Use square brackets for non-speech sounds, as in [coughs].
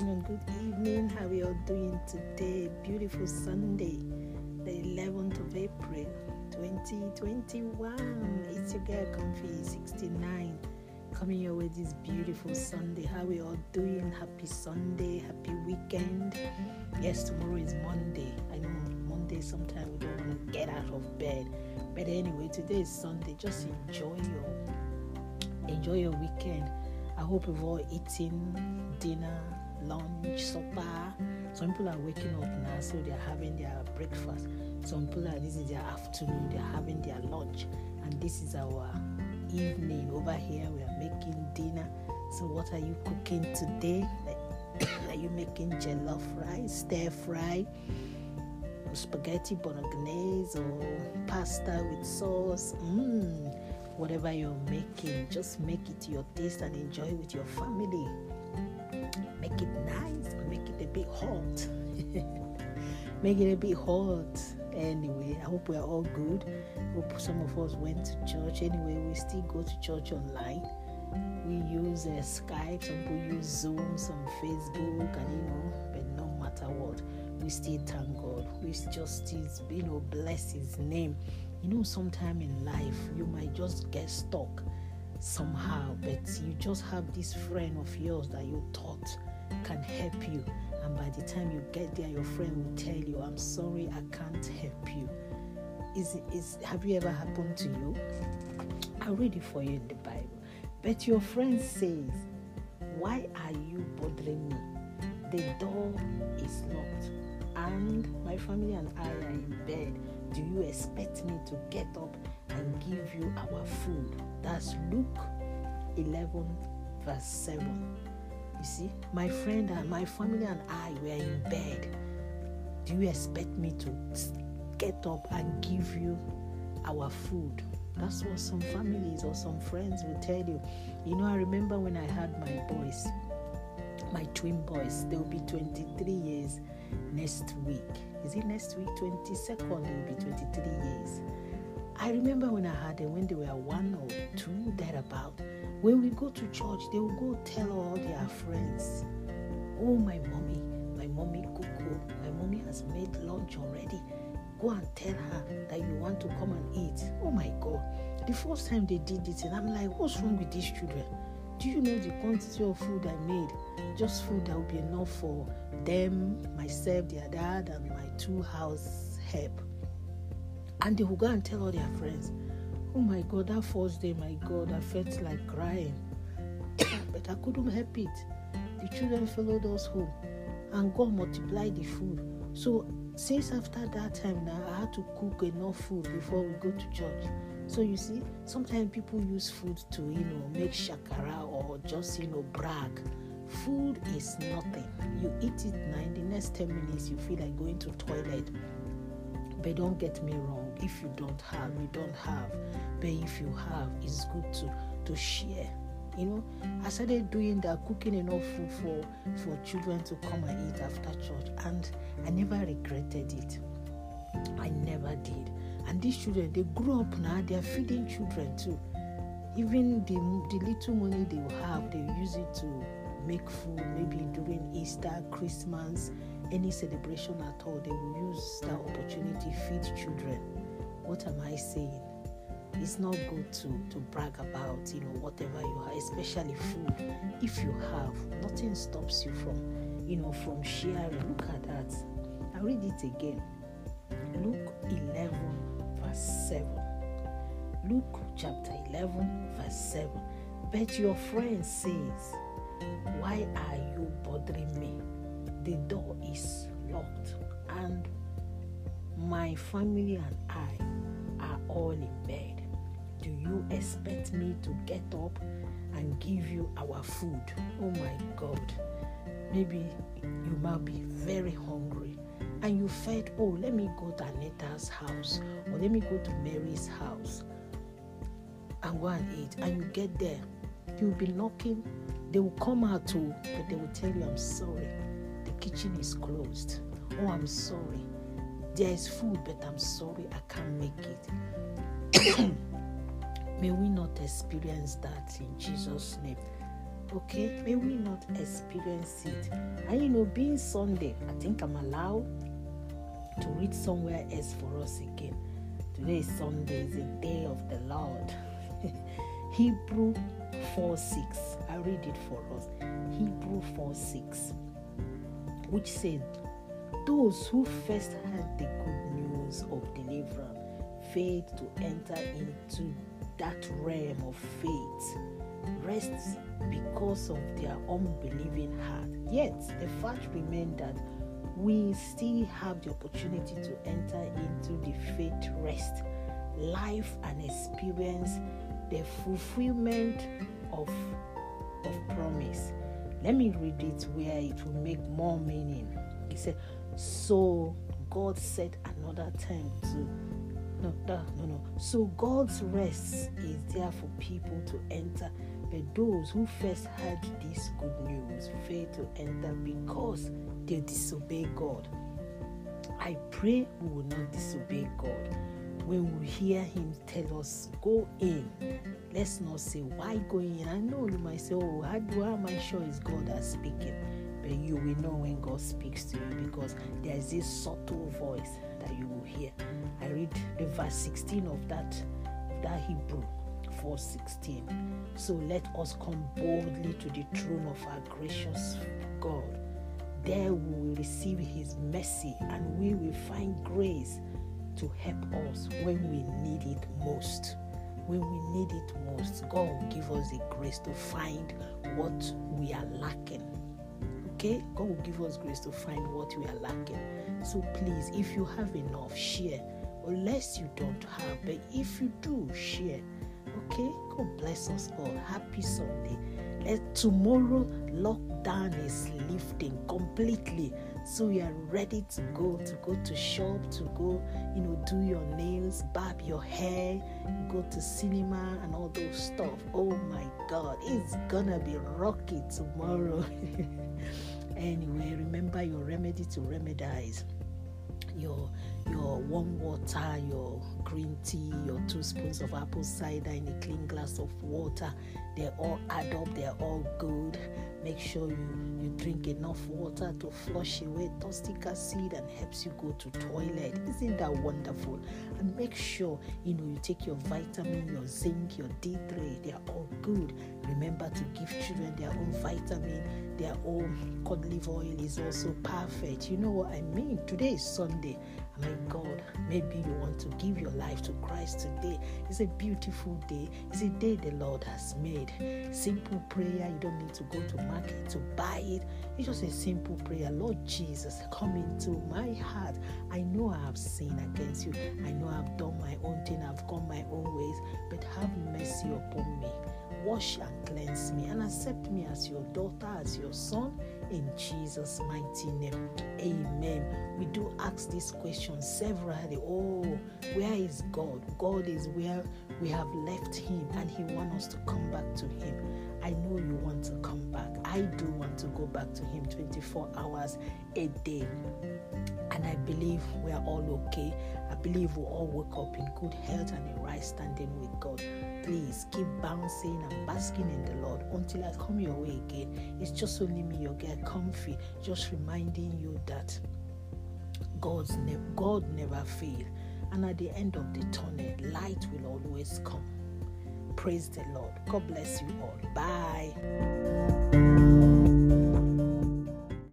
afternoon, good evening. How are you all doing today? Beautiful Sunday, the 11th of April, 2021. It's your girl Comfy 69 coming your way this beautiful Sunday. How are you all doing? Happy Sunday, happy weekend. Yes, tomorrow is Monday. I know Monday sometimes we don't want to get out of bed. But anyway, today is Sunday. Just enjoy your enjoy your weekend I hope you've all eaten dinner, lunch, supper. Some people are waking up now, so they're having their breakfast. Some people are this is their afternoon, they're having their lunch, and this is our evening. Over here, we are making dinner. So, what are you cooking today? [coughs] are you making jollof rice, stir fry, spaghetti bolognese, or pasta with sauce? Mmm whatever you're making, just make it to your taste and enjoy with your family. Make it nice, make it a bit hot. [laughs] make it a bit hot. Anyway, I hope we're all good. Hope some of us went to church. Anyway, we still go to church online. We use uh, Skype, some people use Zoom, some Facebook, and you know, but no matter what, we still thank God. We just still, you know, bless His name you know, sometime in life you might just get stuck somehow, but you just have this friend of yours that you thought can help you, and by the time you get there, your friend will tell you, "I'm sorry, I can't help you." Is is have you ever happened to you? I'll read it for you in the Bible. But your friend says, Why are you bothering me? The door is locked, and my family and I are in bed do you expect me to get up and give you our food? That's Luke 11, verse 7. You see, my friend and my family and I were in bed. Do you expect me to get up and give you our food? That's what some families or some friends will tell you. You know, I remember when I had my boys, my twin boys, they will be 23 years next week. Is it next week? 22nd, it will be 23 years. I remember when I had them when they were one or two, thereabout. When we go to church, they will go tell all their friends, Oh, my mommy, my mommy cuckoo, my mommy has made lunch already. Go and tell her that you want to come and eat. Oh my God. The first time they did it, and I'm like, What's wrong with these children? Do you know the quantity of food I made? Just food that would be enough for them, myself, their dad, and my two house help. And they will go and tell all their friends, Oh my God, that first day, my God, I felt like crying. [coughs] but I couldn't help it. The children followed us home, and God multiplied the food. So, since after that time now, I had to cook enough food before we go to church. So you see, sometimes people use food to, you know, make shakara or just, you know, brag. Food is nothing. You eat it now, in the next 10 minutes, you feel like going to toilet. But don't get me wrong, if you don't have, you don't have. But if you have, it's good to, to share. You know, I started doing that, cooking enough food for, for children to come and eat after church, and I never regretted it. I never did and these children, they grow up now, they are feeding children too. Even the, the little money they will have, they use it to make food, maybe during Easter, Christmas, any celebration at all, they will use that opportunity feed children. What am I saying? It's not good to, to brag about, you know, whatever you have, especially food. If you have, nothing stops you from, you know, from sharing. Look at that. I read it again. Luke 11 verse 7. Luke chapter 11, verse 7. But your friend says, Why are you bothering me? The door is locked, and my family and I are all in bed. Do you expect me to get up and give you our food? Oh my God. Maybe you might be very hungry and you felt, oh, let me go to Anita's house or let me go to Mary's house and go and eat. And you get there, you'll be knocking. They will come out too, but they will tell you, I'm sorry, the kitchen is closed. Oh, I'm sorry. There is food, but I'm sorry, I can't make it. [clears throat] May we not experience that in Jesus' name. Okay, may we not experience it. And you know, being Sunday, I think I'm allowed to read somewhere else for us again. Today is Sunday, is a day of the Lord. [laughs] Hebrew 4 6. I read it for us. Hebrew 4 6, which said, Those who first heard the good news of deliverance failed to enter into that realm of faith rests because of their unbelieving heart. Yet, the fact remains that we still have the opportunity to enter into the faith rest, life, and experience the fulfillment of, of promise. Let me read it where it will make more meaning. He said, So God set another time to no, no, no, no. So God's rest is there for people to enter, but those who first heard this good news fail to enter because they disobey God. I pray we will not disobey God. When we hear Him tell us, go in, let's not say, why go in? I know you might say, oh, how, do, am I sure it's God that's speaking? But you will know when God speaks to you because there is this subtle voice that you will hear. I read the verse 16 of that, that Hebrew 4:16. So let us come boldly to the throne of our gracious God. There we will receive his mercy and we will find grace to help us when we need it most. When we need it most, God will give us the grace to find what we are lacking. Okay? God will give us grace to find what we are lacking. So please, if you have enough, share. Unless you don't have, but if you do, share. Okay? God bless us all. Happy Sunday. Tomorrow lockdown is lifting completely so we are ready to go to go to shop to go you know do your nails barb your hair go to cinema and all those stuff oh my god it's gonna be rocky tomorrow [laughs] anyway remember your remedy to remedize warm water, your green tea, your two spoons of apple cider in a clean glass of water. They all add up, they're all good. Make sure you, you drink enough water to flush away toxic acid and helps you go to toilet. Isn't that wonderful? And make sure you know you take your vitamin, your zinc, your D3, they're all good. Remember to give children their own vitamin, their own cod liver oil is also perfect. You know what I mean? Today is Sunday. My God, maybe you want to give your life to Christ today. It's a beautiful day. It's a day the Lord has made. Simple prayer. You don't need to go to market to buy it. It's just a simple prayer. Lord Jesus, come into my heart. I know I have sinned against you. I know I've done my own thing. I've gone my own ways. But have mercy upon me. Wash and cleanse me and accept me as your daughter, as your son in Jesus' mighty name. Amen. We do ask this question severally. Oh, where is God? God is where we have left Him and He wants us to come back to Him. I know I do want to go back to Him 24 hours a day. And I believe we are all okay. I believe we all wake up in good health and in right standing with God. Please keep bouncing and basking in the Lord until I come your way again. It's just only me, you get comfy, just reminding you that God's ne- God never fails. And at the end of the tunnel, light will always come. Praise the Lord. God bless you all. Bye.